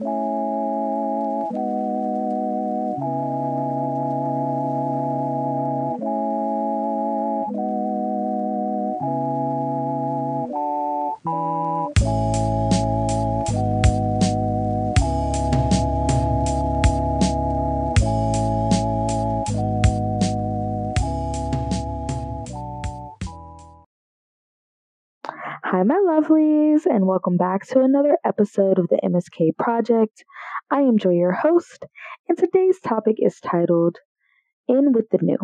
you Hi, my lovelies, and welcome back to another episode of the MSK Project. I am Joy, your host, and today's topic is titled In with the New.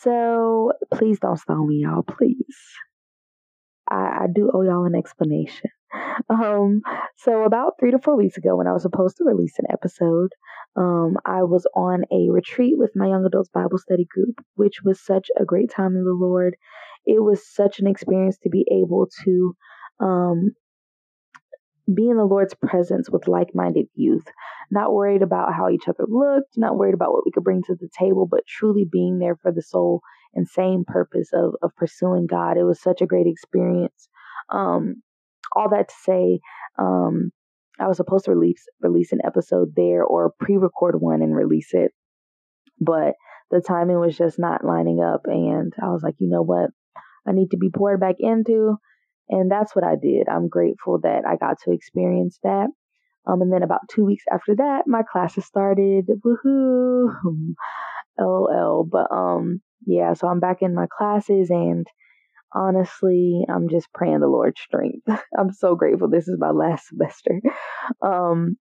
So please don't stone me, y'all, please. I, I do owe y'all an explanation. Um, so about three to four weeks ago, when I was supposed to release an episode, um, I was on a retreat with my young adults Bible study group, which was such a great time in the Lord it was such an experience to be able to um, be in the Lord's presence with like minded youth, not worried about how each other looked, not worried about what we could bring to the table, but truly being there for the sole and same purpose of, of pursuing God. It was such a great experience. Um, all that to say, um, I was supposed to release release an episode there or pre-record one and release it, but the timing was just not lining up, and I was like, you know what? I need to be poured back into. And that's what I did. I'm grateful that I got to experience that. Um, and then about two weeks after that, my classes started. Woohoo! LOL. But um, yeah, so I'm back in my classes, and honestly, I'm just praying the Lord's strength. I'm so grateful. This is my last semester. Um,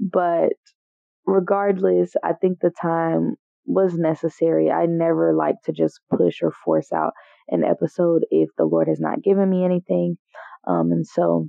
but regardless, I think the time was necessary. I never like to just push or force out an episode if the Lord has not given me anything. Um, and so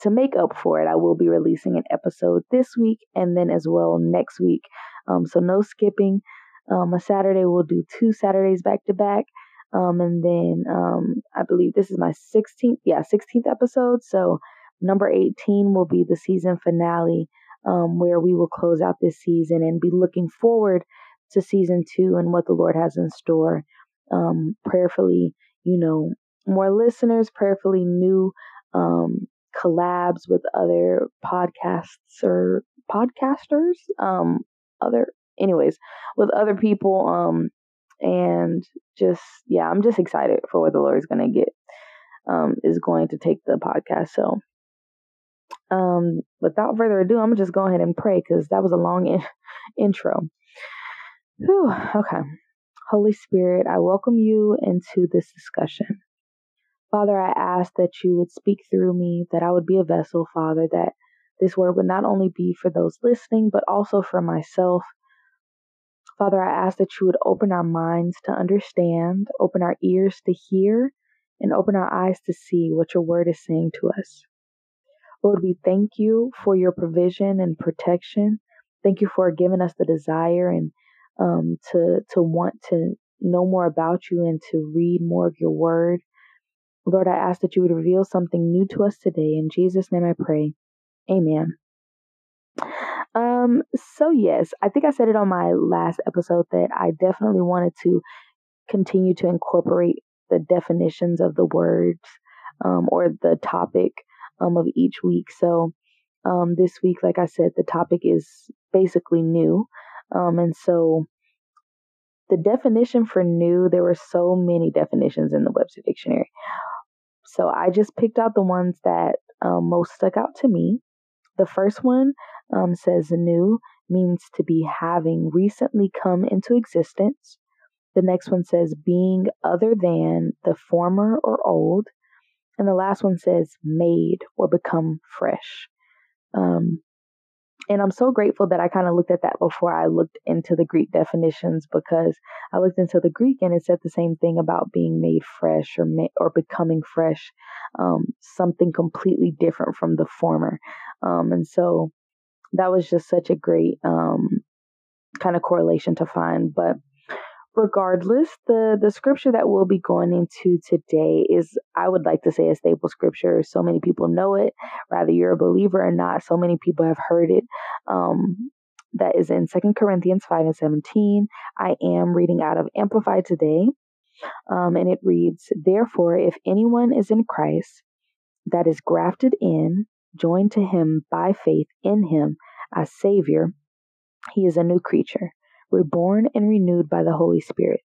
to make up for it, I will be releasing an episode this week and then as well next week. Um, so no skipping. Um, a Saturday we'll do two Saturdays back to back. Um, and then um, I believe this is my 16th, yeah, 16th episode. So number 18 will be the season finale um, where we will close out this season and be looking forward to season two and what the Lord has in store. Um, prayerfully, you know, more listeners, prayerfully new um, collabs with other podcasts or podcasters, um, other, anyways, with other people. Um, and just, yeah, I'm just excited for what the Lord is going to get, um, is going to take the podcast. So, um, without further ado, I'm gonna just go ahead and pray because that was a long in- intro. Whew, okay. Holy Spirit, I welcome you into this discussion. Father, I ask that you would speak through me, that I would be a vessel, Father, that this word would not only be for those listening, but also for myself. Father, I ask that you would open our minds to understand, open our ears to hear, and open our eyes to see what your word is saying to us. Lord, we thank you for your provision and protection. Thank you for giving us the desire and um, to to want to know more about you and to read more of your word. Lord, I ask that you would reveal something new to us today. In Jesus' name I pray. Amen. Um, so yes, I think I said it on my last episode that I definitely wanted to continue to incorporate the definitions of the words um, or the topic um, of each week. So um, this week, like I said, the topic is basically new. Um, and so the definition for new, there were so many definitions in the Webster Dictionary. So I just picked out the ones that um, most stuck out to me. The first one um, says new means to be having recently come into existence. The next one says being other than the former or old. And the last one says made or become fresh. Um, and I'm so grateful that I kind of looked at that before I looked into the Greek definitions because I looked into the Greek and it said the same thing about being made fresh or ma- or becoming fresh, um, something completely different from the former. Um, and so that was just such a great um, kind of correlation to find. But regardless, the the scripture that we'll be going into today is I would like to say a staple scripture. So many people know it, whether you're a believer or not. So many people have heard it. Um, that is in Second Corinthians 5 and 17. I am reading out of Amplified today. Um, and it reads, Therefore, if anyone is in Christ, that is grafted in, joined to him by faith in him as Savior, he is a new creature, reborn and renewed by the Holy Spirit.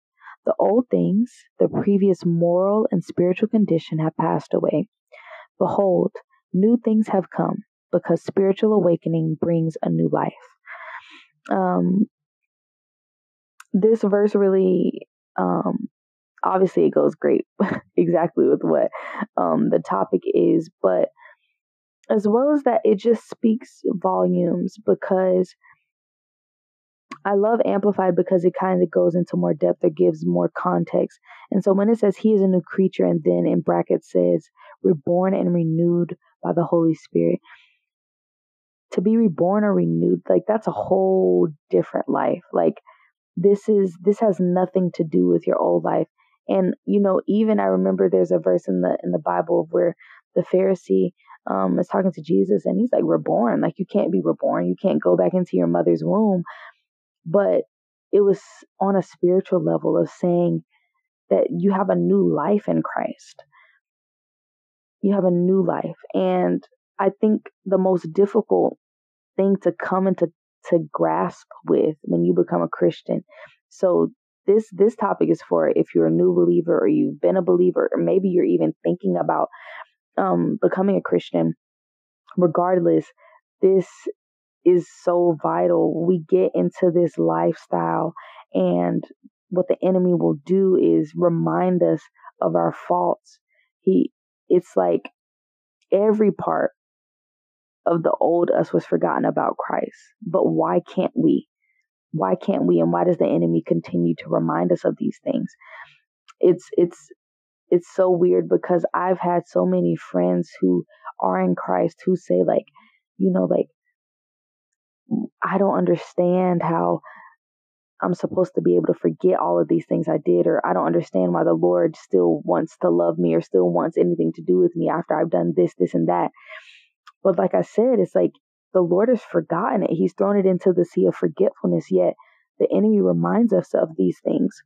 The old things, the previous moral and spiritual condition, have passed away. Behold, new things have come because spiritual awakening brings a new life. Um, this verse really, um, obviously, it goes great exactly with what um, the topic is, but as well as that, it just speaks volumes because I love Amplified because it kind of goes into more depth or gives more context. And so when it says he is a new creature, and then in brackets says reborn and renewed by the Holy Spirit, to be reborn or renewed, like that's a whole different life. Like this is this has nothing to do with your old life. And you know, even I remember there's a verse in the in the Bible where the Pharisee um, is talking to Jesus and he's like, reborn. Like you can't be reborn. You can't go back into your mother's womb. But it was on a spiritual level of saying that you have a new life in Christ. You have a new life. And I think the most difficult thing to come into to grasp with when you become a Christian. So this this topic is for if you're a new believer or you've been a believer or maybe you're even thinking about um, becoming a Christian. Regardless, this is so vital. We get into this lifestyle, and what the enemy will do is remind us of our faults. He, it's like every part of the old us was forgotten about Christ. But why can't we? Why can't we? And why does the enemy continue to remind us of these things? It's it's it's so weird because I've had so many friends who are in Christ who say like, you know, like I don't understand how I'm supposed to be able to forget all of these things I did, or I don't understand why the Lord still wants to love me or still wants anything to do with me after I've done this, this, and that. But like I said, it's like the Lord has forgotten it. He's thrown it into the sea of forgetfulness, yet the enemy reminds us of these things.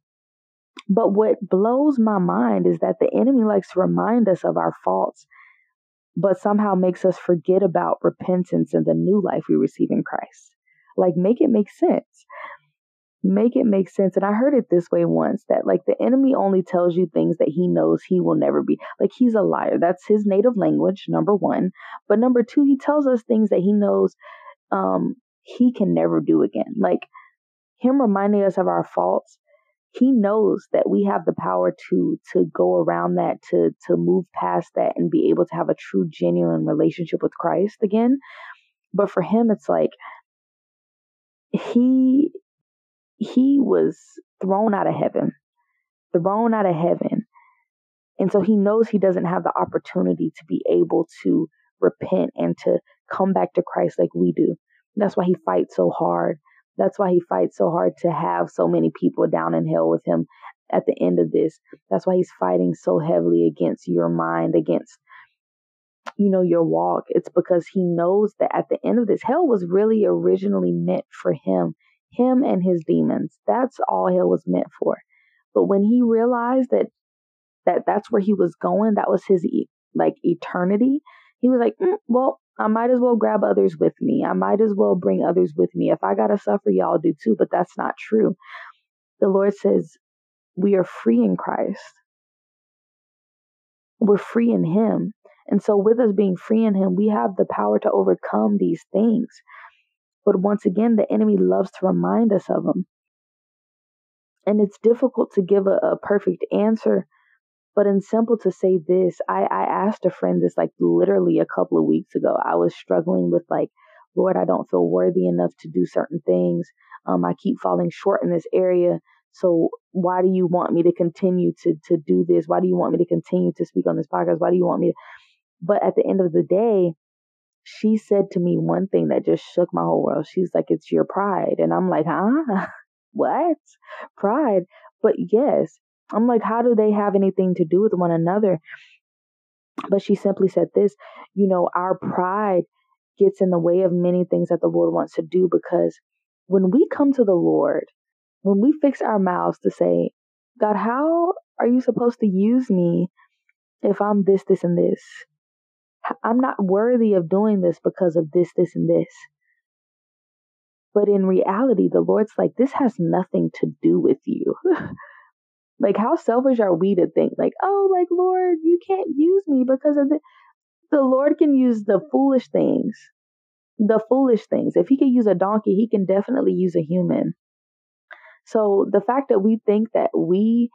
But what blows my mind is that the enemy likes to remind us of our faults, but somehow makes us forget about repentance and the new life we receive in Christ. Like, make it make sense make it make sense. And I heard it this way once that like the enemy only tells you things that he knows he will never be. Like he's a liar. That's his native language, number one. But number two, he tells us things that he knows um he can never do again. Like him reminding us of our faults. He knows that we have the power to to go around that, to to move past that and be able to have a true genuine relationship with Christ again. But for him it's like he he was thrown out of heaven, thrown out of heaven. And so he knows he doesn't have the opportunity to be able to repent and to come back to Christ like we do. That's why he fights so hard. That's why he fights so hard to have so many people down in hell with him at the end of this. That's why he's fighting so heavily against your mind, against you know your walk. It's because he knows that at the end of this hell was really originally meant for him him and his demons. That's all hell was meant for. But when he realized that that that's where he was going, that was his e- like eternity. He was like, mm, well, I might as well grab others with me. I might as well bring others with me. If I gotta suffer, y'all do too. But that's not true. The Lord says we are free in Christ. We're free in Him. And so, with us being free in Him, we have the power to overcome these things. But once again, the enemy loves to remind us of them. And it's difficult to give a, a perfect answer, but in simple to say this, I, I asked a friend this like literally a couple of weeks ago. I was struggling with like, Lord, I don't feel worthy enough to do certain things. Um, I keep falling short in this area. So why do you want me to continue to to do this? Why do you want me to continue to speak on this podcast? Why do you want me to? But at the end of the day, she said to me one thing that just shook my whole world. She's like, It's your pride. And I'm like, Huh? what? Pride? But yes. I'm like, How do they have anything to do with one another? But she simply said this you know, our pride gets in the way of many things that the Lord wants to do because when we come to the Lord, when we fix our mouths to say, God, how are you supposed to use me if I'm this, this, and this? I'm not worthy of doing this because of this, this, and this. But in reality, the Lord's like, this has nothing to do with you. like, how selfish are we to think, like, oh, like, Lord, you can't use me because of the. The Lord can use the foolish things. The foolish things. If He can use a donkey, He can definitely use a human. So the fact that we think that we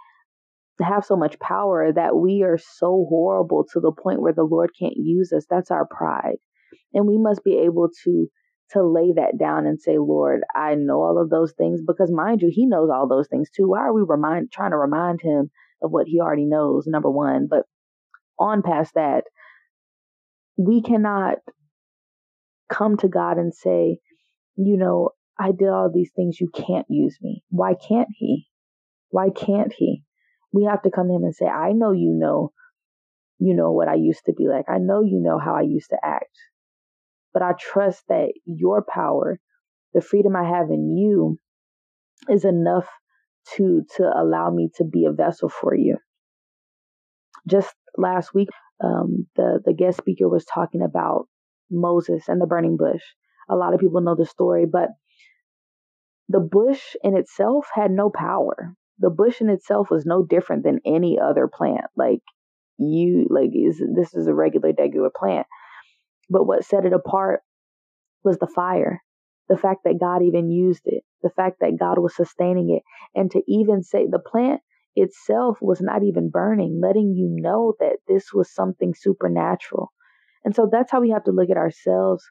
have so much power that we are so horrible to the point where the Lord can't use us. That's our pride. And we must be able to to lay that down and say, Lord, I know all of those things because mind you, he knows all those things too. Why are we remind trying to remind him of what he already knows, number one. But on past that, we cannot come to God and say, you know, I did all these things, you can't use me. Why can't he? Why can't he? we have to come to him and say, I know you know, you know what I used to be like. I know you know how I used to act. But I trust that your power, the freedom I have in you, is enough to to allow me to be a vessel for you. Just last week, um, the the guest speaker was talking about Moses and the burning bush. A lot of people know the story, but the bush in itself had no power the bush in itself was no different than any other plant. Like you, like is this is a regular, regular plant. But what set it apart was the fire, the fact that God even used it, the fact that God was sustaining it, and to even say the plant itself was not even burning, letting you know that this was something supernatural. And so that's how we have to look at ourselves.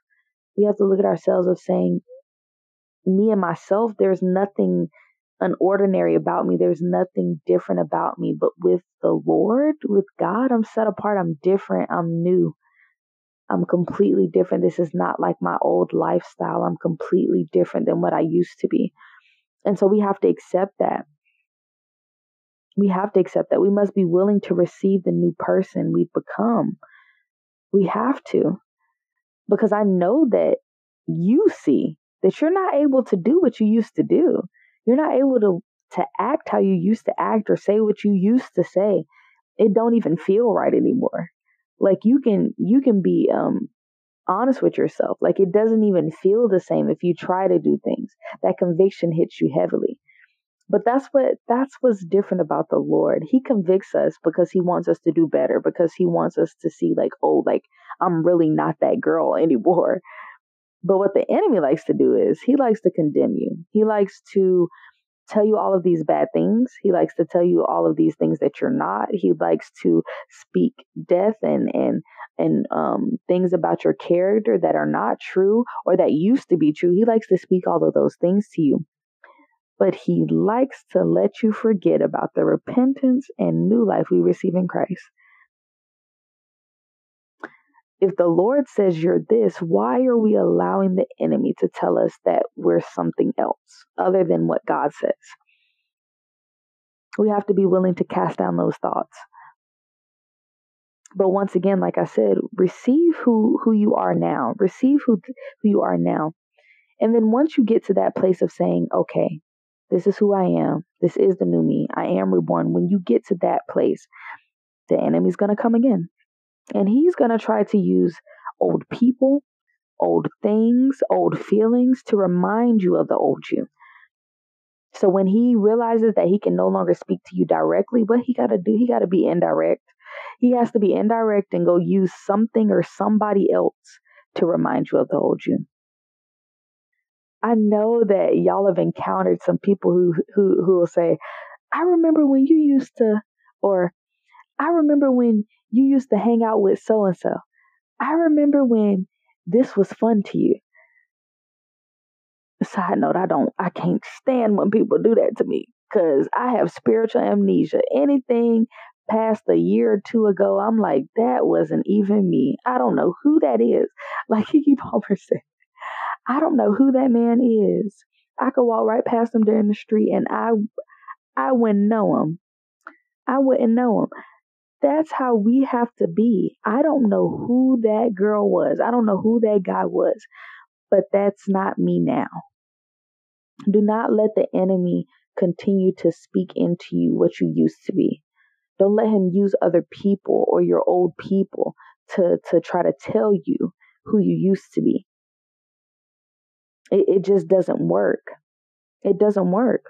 We have to look at ourselves of saying, me and myself, there's nothing unordinary about me. There's nothing different about me. But with the Lord, with God, I'm set apart. I'm different. I'm new. I'm completely different. This is not like my old lifestyle. I'm completely different than what I used to be. And so we have to accept that. We have to accept that. We must be willing to receive the new person we've become. We have to. Because I know that you see that you're not able to do what you used to do. You're not able to to act how you used to act or say what you used to say. It don't even feel right anymore. Like you can you can be um honest with yourself. Like it doesn't even feel the same if you try to do things. That conviction hits you heavily. But that's what that's what's different about the Lord. He convicts us because he wants us to do better, because he wants us to see like, oh, like I'm really not that girl anymore. But what the enemy likes to do is he likes to condemn you. He likes to tell you all of these bad things. He likes to tell you all of these things that you're not. He likes to speak death and and and um, things about your character that are not true or that used to be true. He likes to speak all of those things to you. But he likes to let you forget about the repentance and new life we receive in Christ if the Lord says you're this, why are we allowing the enemy to tell us that we're something else other than what God says? We have to be willing to cast down those thoughts. But once again, like I said, receive who, who you are now. Receive who, who you are now. And then once you get to that place of saying, okay, this is who I am, this is the new me, I am reborn, when you get to that place, the enemy's going to come again. And he's going to try to use old people, old things, old feelings to remind you of the old you. So when he realizes that he can no longer speak to you directly, what he got to do, he got to be indirect. He has to be indirect and go use something or somebody else to remind you of the old you. I know that y'all have encountered some people who who who will say, "I remember when you used to," or "I remember when you used to hang out with so and so. I remember when this was fun to you. Side note, I don't, I can't stand when people do that to me because I have spiritual amnesia. Anything past a year or two ago, I'm like, that wasn't even me. I don't know who that is. Like Keke Palmer said, I don't know who that man is. I could walk right past him in the street and I, I wouldn't know him. I wouldn't know him. That's how we have to be. I don't know who that girl was. I don't know who that guy was, but that's not me now. Do not let the enemy continue to speak into you what you used to be. Don't let him use other people or your old people to to try to tell you who you used to be. It, it just doesn't work. It doesn't work.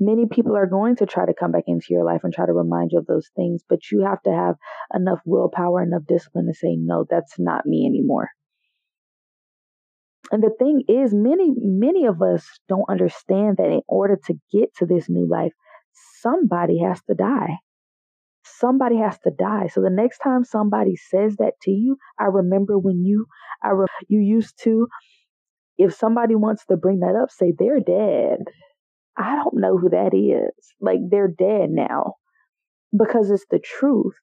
Many people are going to try to come back into your life and try to remind you of those things, but you have to have enough willpower, enough discipline to say, no, that's not me anymore. And the thing is, many, many of us don't understand that in order to get to this new life, somebody has to die. Somebody has to die. So the next time somebody says that to you, I remember when you, I re- you used to. If somebody wants to bring that up, say they're dead. I don't know who that is. Like they're dead now because it's the truth.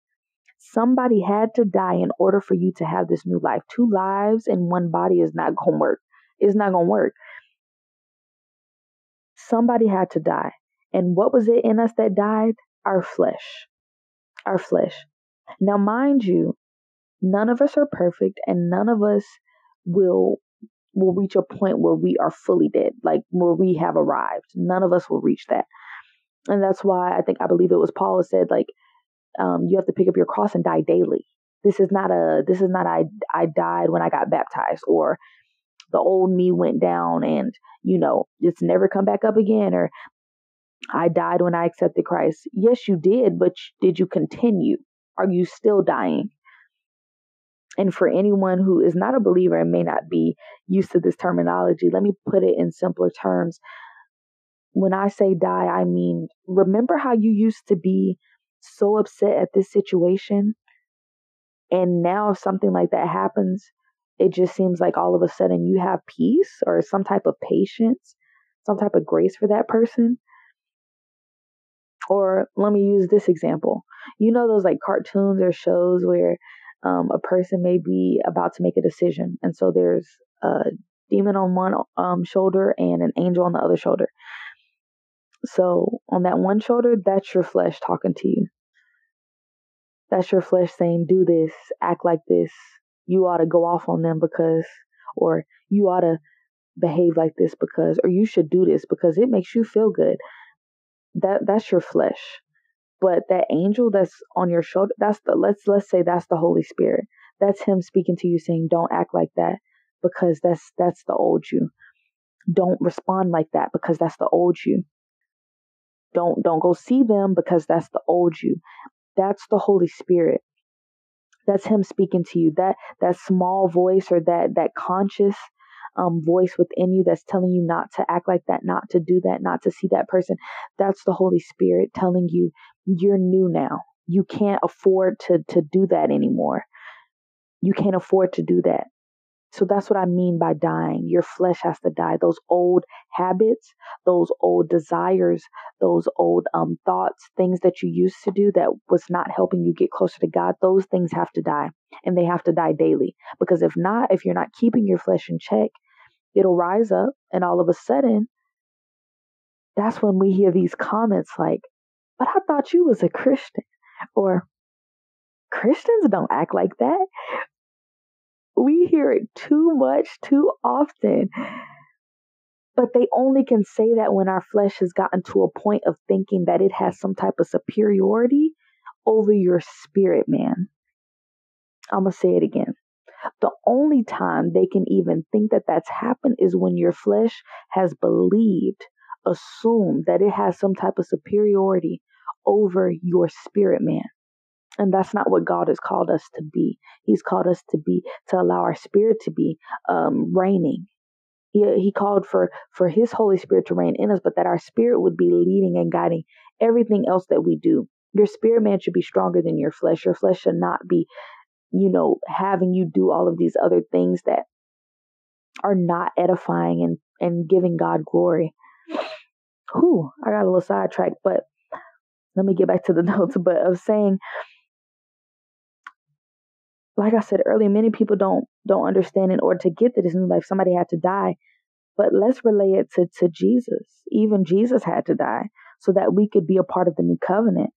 Somebody had to die in order for you to have this new life. Two lives in one body is not going to work. It's not going to work. Somebody had to die. And what was it in us that died? Our flesh. Our flesh. Now, mind you, none of us are perfect and none of us will will reach a point where we are fully dead, like where we have arrived. None of us will reach that. And that's why I think I believe it was Paul who said like um, you have to pick up your cross and die daily. This is not a this is not I I died when I got baptized or the old me went down and you know it's never come back up again or I died when I accepted Christ. Yes, you did, but did you continue? Are you still dying? And for anyone who is not a believer and may not be used to this terminology, let me put it in simpler terms. When I say die, I mean remember how you used to be so upset at this situation. And now, if something like that happens, it just seems like all of a sudden you have peace or some type of patience, some type of grace for that person. Or let me use this example. You know, those like cartoons or shows where um, a person may be about to make a decision. And so there's a demon on one um, shoulder and an angel on the other shoulder. So on that one shoulder, that's your flesh talking to you. That's your flesh saying, do this, act like this. You ought to go off on them because, or you ought to behave like this because, or you should do this because it makes you feel good. That that's your flesh. But that angel that's on your shoulder, that's the let's let's say that's the Holy Spirit. That's him speaking to you saying, Don't act like that because that's that's the old you. Don't respond like that because that's the old you. Don't don't go see them because that's the old you. That's the Holy Spirit. That's him speaking to you. That that small voice or that that conscious um, voice within you that's telling you not to act like that, not to do that, not to see that person. That's the Holy Spirit telling you you're new now. You can't afford to to do that anymore. You can't afford to do that. So that's what I mean by dying. Your flesh has to die. Those old habits, those old desires, those old um, thoughts, things that you used to do that was not helping you get closer to God, those things have to die. And they have to die daily. Because if not, if you're not keeping your flesh in check, it'll rise up. And all of a sudden, that's when we hear these comments like, but I thought you was a Christian. Or Christians don't act like that we hear it too much, too often. But they only can say that when our flesh has gotten to a point of thinking that it has some type of superiority over your spirit, man. I'm going to say it again. The only time they can even think that that's happened is when your flesh has believed, assumed that it has some type of superiority over your spirit, man. And that's not what God has called us to be. He's called us to be, to allow our spirit to be um, reigning. He, he called for, for His Holy Spirit to reign in us, but that our spirit would be leading and guiding everything else that we do. Your spirit man should be stronger than your flesh. Your flesh should not be, you know, having you do all of these other things that are not edifying and, and giving God glory. Whew, I got a little sidetracked, but let me get back to the notes. But of saying like I said earlier, many people don't don't understand in order to get to this new life, somebody had to die. But let's relay it to, to Jesus. Even Jesus had to die so that we could be a part of the new covenant.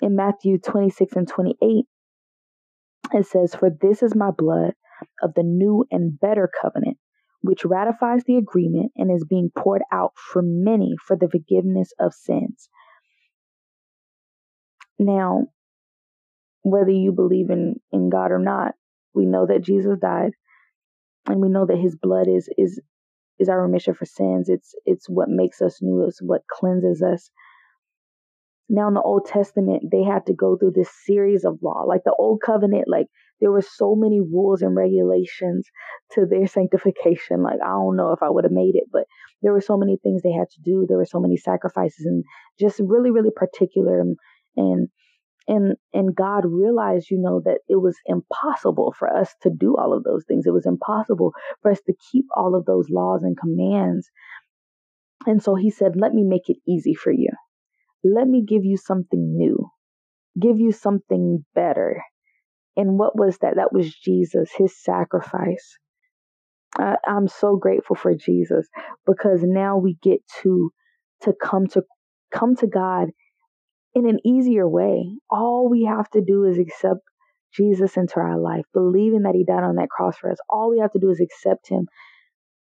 In Matthew 26 and 28, it says, For this is my blood of the new and better covenant, which ratifies the agreement and is being poured out for many for the forgiveness of sins. Now, whether you believe in, in God or not. We know that Jesus died and we know that his blood is is is our remission for sins. It's it's what makes us new, it's what cleanses us. Now in the Old Testament, they had to go through this series of law. Like the old covenant, like there were so many rules and regulations to their sanctification. Like I don't know if I would have made it, but there were so many things they had to do. There were so many sacrifices and just really, really particular and, and and and God realized, you know, that it was impossible for us to do all of those things. It was impossible for us to keep all of those laws and commands. And so he said, "Let me make it easy for you. Let me give you something new. Give you something better." And what was that? That was Jesus, his sacrifice. I, I'm so grateful for Jesus because now we get to to come to come to God in an easier way. All we have to do is accept Jesus into our life, believing that He died on that cross for us. All we have to do is accept Him,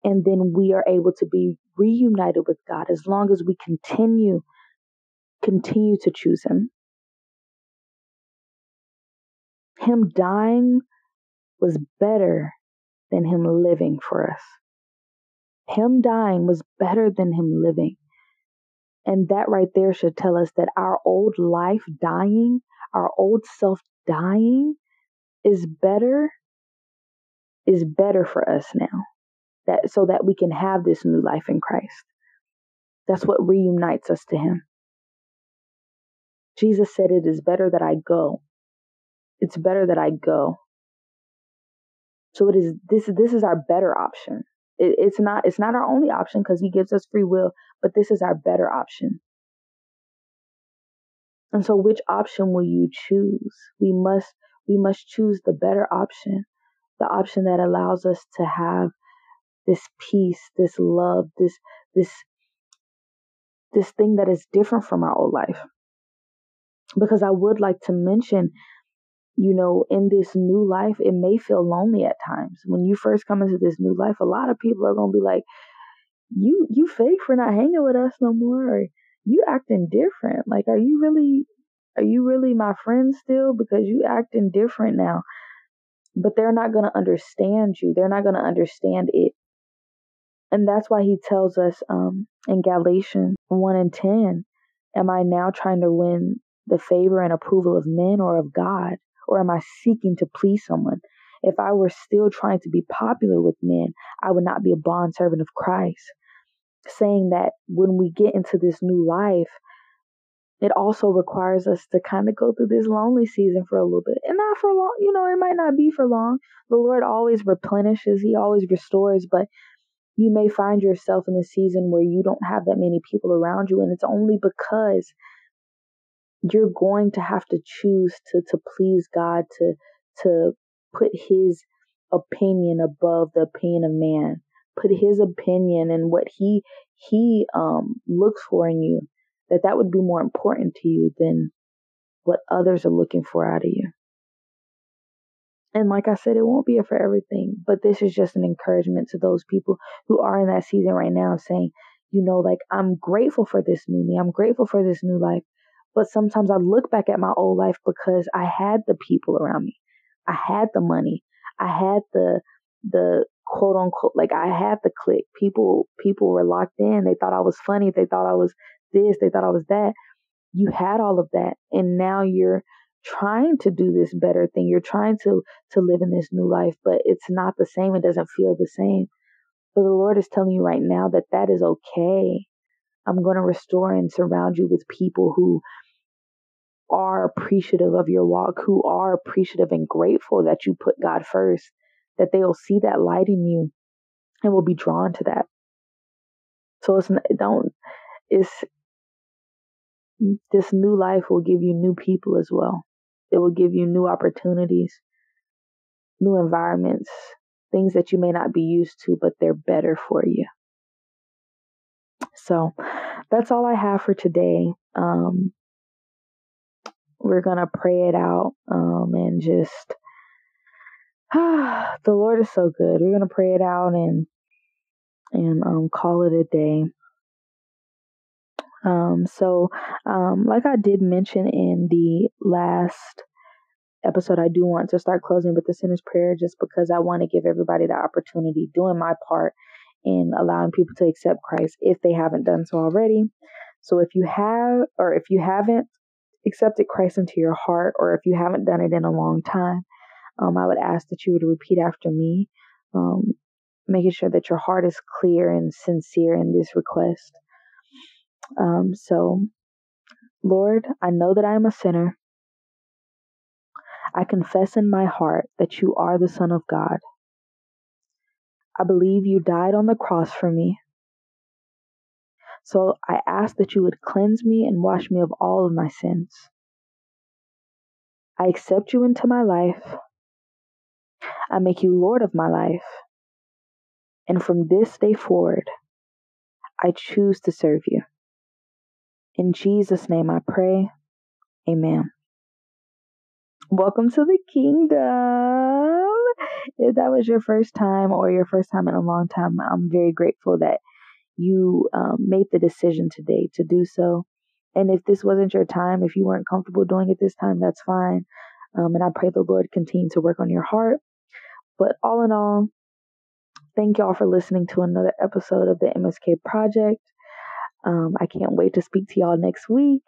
and then we are able to be reunited with God as long as we continue continue to choose Him. Him dying was better than Him living for us. Him dying was better than Him living. And that right there should tell us that our old life dying, our old self dying is better is better for us now. That so that we can have this new life in Christ. That's what reunites us to him. Jesus said it is better that I go. It's better that I go. So it is this this is our better option. It, it's not it's not our only option because he gives us free will, but this is our better option. And so which option will you choose? We must we must choose the better option, the option that allows us to have this peace, this love, this this this thing that is different from our old life. Because I would like to mention you know, in this new life, it may feel lonely at times. When you first come into this new life, a lot of people are gonna be like, "You, you fake for not hanging with us no more, or you acting different. Like, are you really, are you really my friend still? Because you acting different now." But they're not gonna understand you. They're not gonna understand it, and that's why he tells us um, in Galatians one and ten, "Am I now trying to win the favor and approval of men or of God?" or am I seeking to please someone? If I were still trying to be popular with men, I would not be a bond servant of Christ. Saying that when we get into this new life, it also requires us to kind of go through this lonely season for a little bit. And not for long, you know, it might not be for long. The Lord always replenishes, He always restores, but you may find yourself in a season where you don't have that many people around you. And it's only because you're going to have to choose to to please God to to put his opinion above the opinion of man put his opinion and what he he um looks for in you that that would be more important to you than what others are looking for out of you and like I said, it won't be for everything, but this is just an encouragement to those people who are in that season right now saying, you know, like, I'm grateful for this new me. I'm grateful for this new life. But sometimes I look back at my old life because I had the people around me. I had the money. I had the the quote unquote like I had the click. People people were locked in. They thought I was funny. They thought I was this. They thought I was that. You had all of that, and now you're trying to do this better thing. You're trying to to live in this new life, but it's not the same. It doesn't feel the same. But the Lord is telling you right now that that is okay. I'm going to restore and surround you with people who are appreciative of your walk, who are appreciative and grateful that you put God first, that they'll see that light in you and will be drawn to that. So it's don't it's mm, this new life will give you new people as well. It will give you new opportunities, new environments, things that you may not be used to, but they're better for you. So that's all I have for today. Um, we're gonna pray it out um, and just ah, the Lord is so good. We're gonna pray it out and and um, call it a day. Um, so, um, like I did mention in the last episode, I do want to start closing with the sinner's prayer just because I want to give everybody the opportunity, doing my part in allowing people to accept Christ if they haven't done so already. So if you have, or if you haven't accepted Christ into your heart, or if you haven't done it in a long time, um, I would ask that you would repeat after me, um, making sure that your heart is clear and sincere in this request. Um, so, Lord, I know that I am a sinner. I confess in my heart that you are the Son of God. I believe you died on the cross for me. So I ask that you would cleanse me and wash me of all of my sins. I accept you into my life. I make you Lord of my life. And from this day forward, I choose to serve you. In Jesus' name I pray. Amen. Welcome to the kingdom. If that was your first time or your first time in a long time, I'm very grateful that you um, made the decision today to do so. And if this wasn't your time, if you weren't comfortable doing it this time, that's fine. Um, and I pray the Lord continue to work on your heart. But all in all, thank y'all for listening to another episode of the MSK Project. Um, I can't wait to speak to y'all next week.